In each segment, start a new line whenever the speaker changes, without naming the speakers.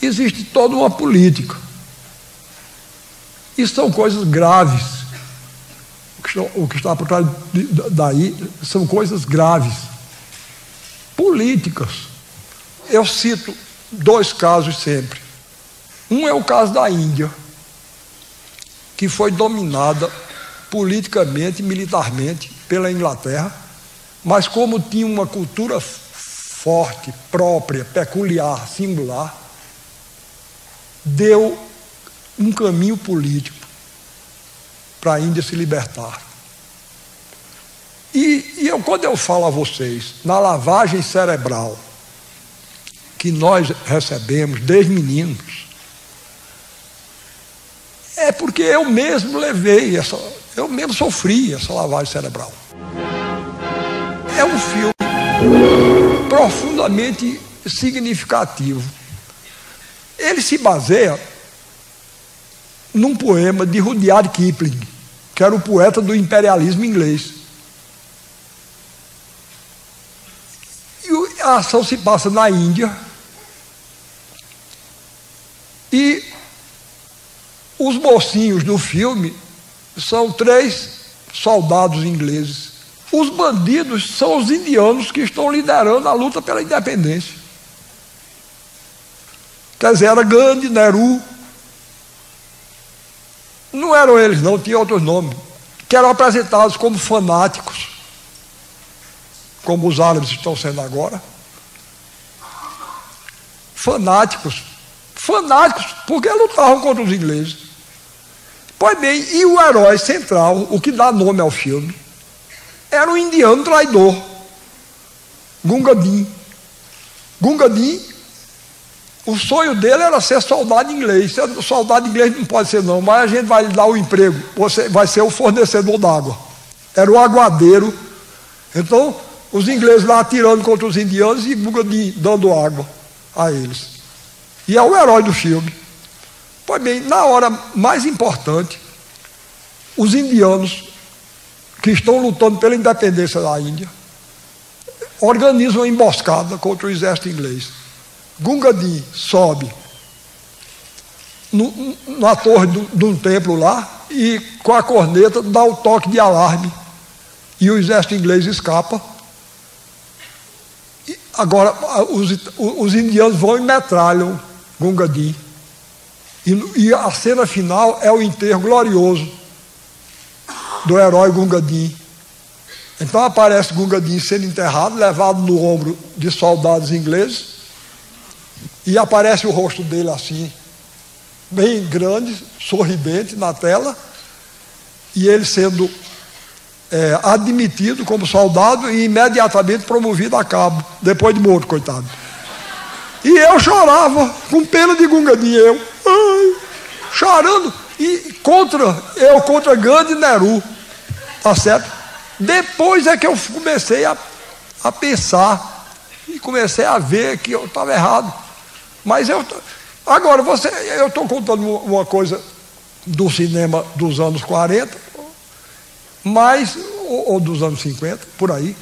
existe toda uma política. E são coisas graves. O que está por trás daí são coisas graves. Políticas. Eu cito dois casos sempre. Um é o caso da Índia, que foi dominada politicamente militarmente pela Inglaterra, mas como tinha uma cultura forte, própria, peculiar, singular, deu um caminho político para a Índia se libertar. E, e eu, quando eu falo a vocês na lavagem cerebral que nós recebemos desde meninos, é porque eu mesmo levei essa, eu mesmo sofri essa lavagem cerebral. É um filme profundamente significativo. Ele se baseia num poema de Rudyard Kipling, que era o poeta do imperialismo inglês. E a ação se passa na Índia. E os mocinhos do filme são três soldados ingleses. Os bandidos são os indianos que estão liderando a luta pela independência. Quer dizer, era Gandhi, Nehru, não eram eles, não, tinha outros nomes, que eram apresentados como fanáticos, como os árabes estão sendo agora. Fanáticos, fanáticos, porque lutavam contra os ingleses. Pois bem, e o herói central, o que dá nome ao filme, era um indiano traidor, Gunga Din. Gunga Din o sonho dele era ser soldado inglês. Ser soldado inglês não pode ser, não, mas a gente vai lhe dar o emprego. Você vai ser o fornecedor d'água. Era o aguadeiro. Então, os ingleses lá atirando contra os indianos e dando água a eles. E é o herói do filme. Pois bem, na hora mais importante, os indianos que estão lutando pela independência da Índia organizam uma emboscada contra o exército inglês. Gungadin sobe na torre de um templo lá e com a corneta dá o toque de alarme e o exército inglês escapa. E agora os, os, indianos vão e metralham Gungadin. E, e, a cena final é o enterro glorioso do herói Gungadin. Então aparece Gungadin sendo enterrado, levado no ombro de soldados ingleses e aparece o rosto dele assim, bem grande, sorridente na tela, e ele sendo é, admitido como soldado e imediatamente promovido a cabo, depois de morto, coitado. E eu chorava, com pena de gungadinha, eu, ai, chorando, e contra, eu contra Gandhi e Neru, tá certo? Depois é que eu comecei a, a pensar, e comecei a ver que eu estava errado. Mas eu. Agora, você, eu estou contando uma coisa do cinema dos anos 40, mas, ou, ou dos anos 50, por aí.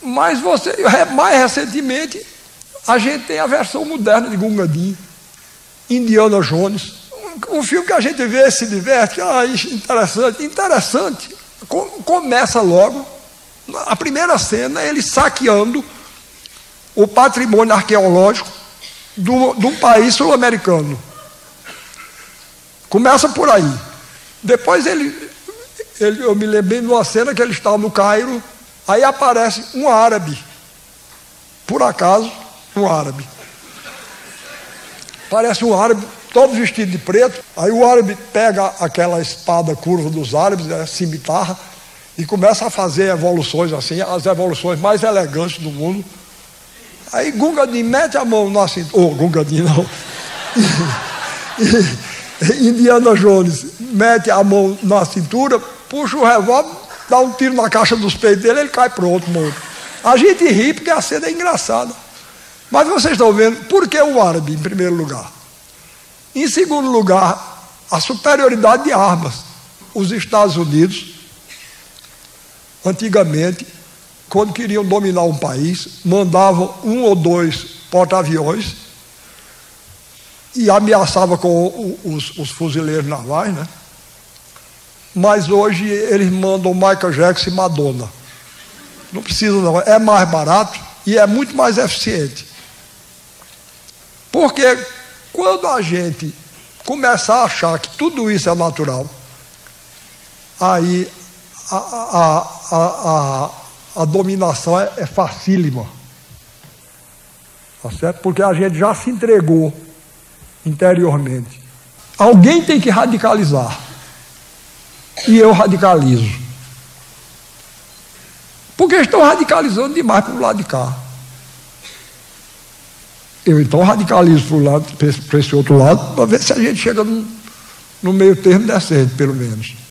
Mas você, mais recentemente, a gente tem a versão moderna de Gungadin, Indiana Jones. Um, um filme que a gente vê se diverte, ah, interessante, interessante. Começa logo, a primeira cena, ele saqueando o patrimônio arqueológico do, de um país sul-americano. Começa por aí. Depois ele, ele, eu me lembrei de uma cena que ele estava no Cairo, aí aparece um árabe. Por acaso, um árabe. Parece um árabe todo vestido de preto. Aí o árabe pega aquela espada curva dos árabes, a cimitarra, e começa a fazer evoluções assim, as evoluções mais elegantes do mundo. Aí Gungadin mete a mão na cintura. Oh, Gungadin não. Indiana Jones mete a mão na cintura, puxa o revólver, dá um tiro na caixa dos peitos dele, ele cai pronto, morto. A gente ri porque a cena é engraçada. Mas vocês estão vendo, por que o árabe, em primeiro lugar? Em segundo lugar, a superioridade de armas. Os Estados Unidos, antigamente, quando queriam dominar um país, mandavam um ou dois porta-aviões e ameaçava com os, os fuzileiros navais, né? Mas hoje eles mandam Michael Jackson e Madonna. Não precisa não, é mais barato e é muito mais eficiente. Porque quando a gente começar a achar que tudo isso é natural, aí a, a, a, a, a dominação é, é facílima. Tá certo? Porque a gente já se entregou interiormente. Alguém tem que radicalizar. E eu radicalizo. Porque estão radicalizando demais para o lado de cá. Eu então radicalizo para, lado, para esse outro lado, para ver se a gente chega no, no meio termo decente, pelo menos.